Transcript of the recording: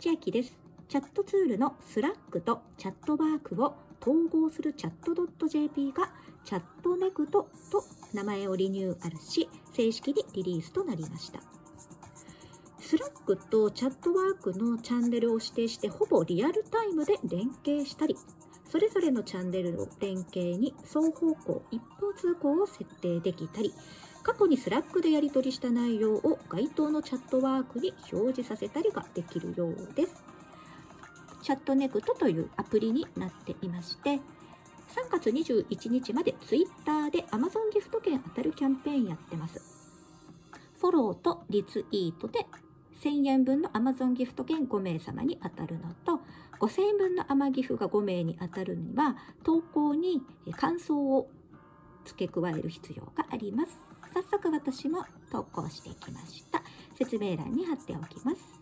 千秋です。チャットツールの Slack と Chatwork を統合するチャット .jp がチャットネクトと名前をリニューアルし、正式にリリースとなりました。 Slack と Chatwork のチャンネルを指定してほぼリアルタイムで連携したり、それぞれのチャンネルの連携に双方向一方通行を設定できたり、過去に Slack でやり取りした内容を該当の Chatwork に表示させたりができるようです。チャットネクトというアプリになっていまして、3月21日まで Twitter で Amazon ギフト券当たるキャンペーンやってます。フォローとリツイートで1000円分の Amazon ギフト券5名様に当たるのと、5000円分の Ama ギフが5名に当たるには、投稿に感想を付け加える必要があります。早速私も投稿してきました。説明欄に貼っておきます。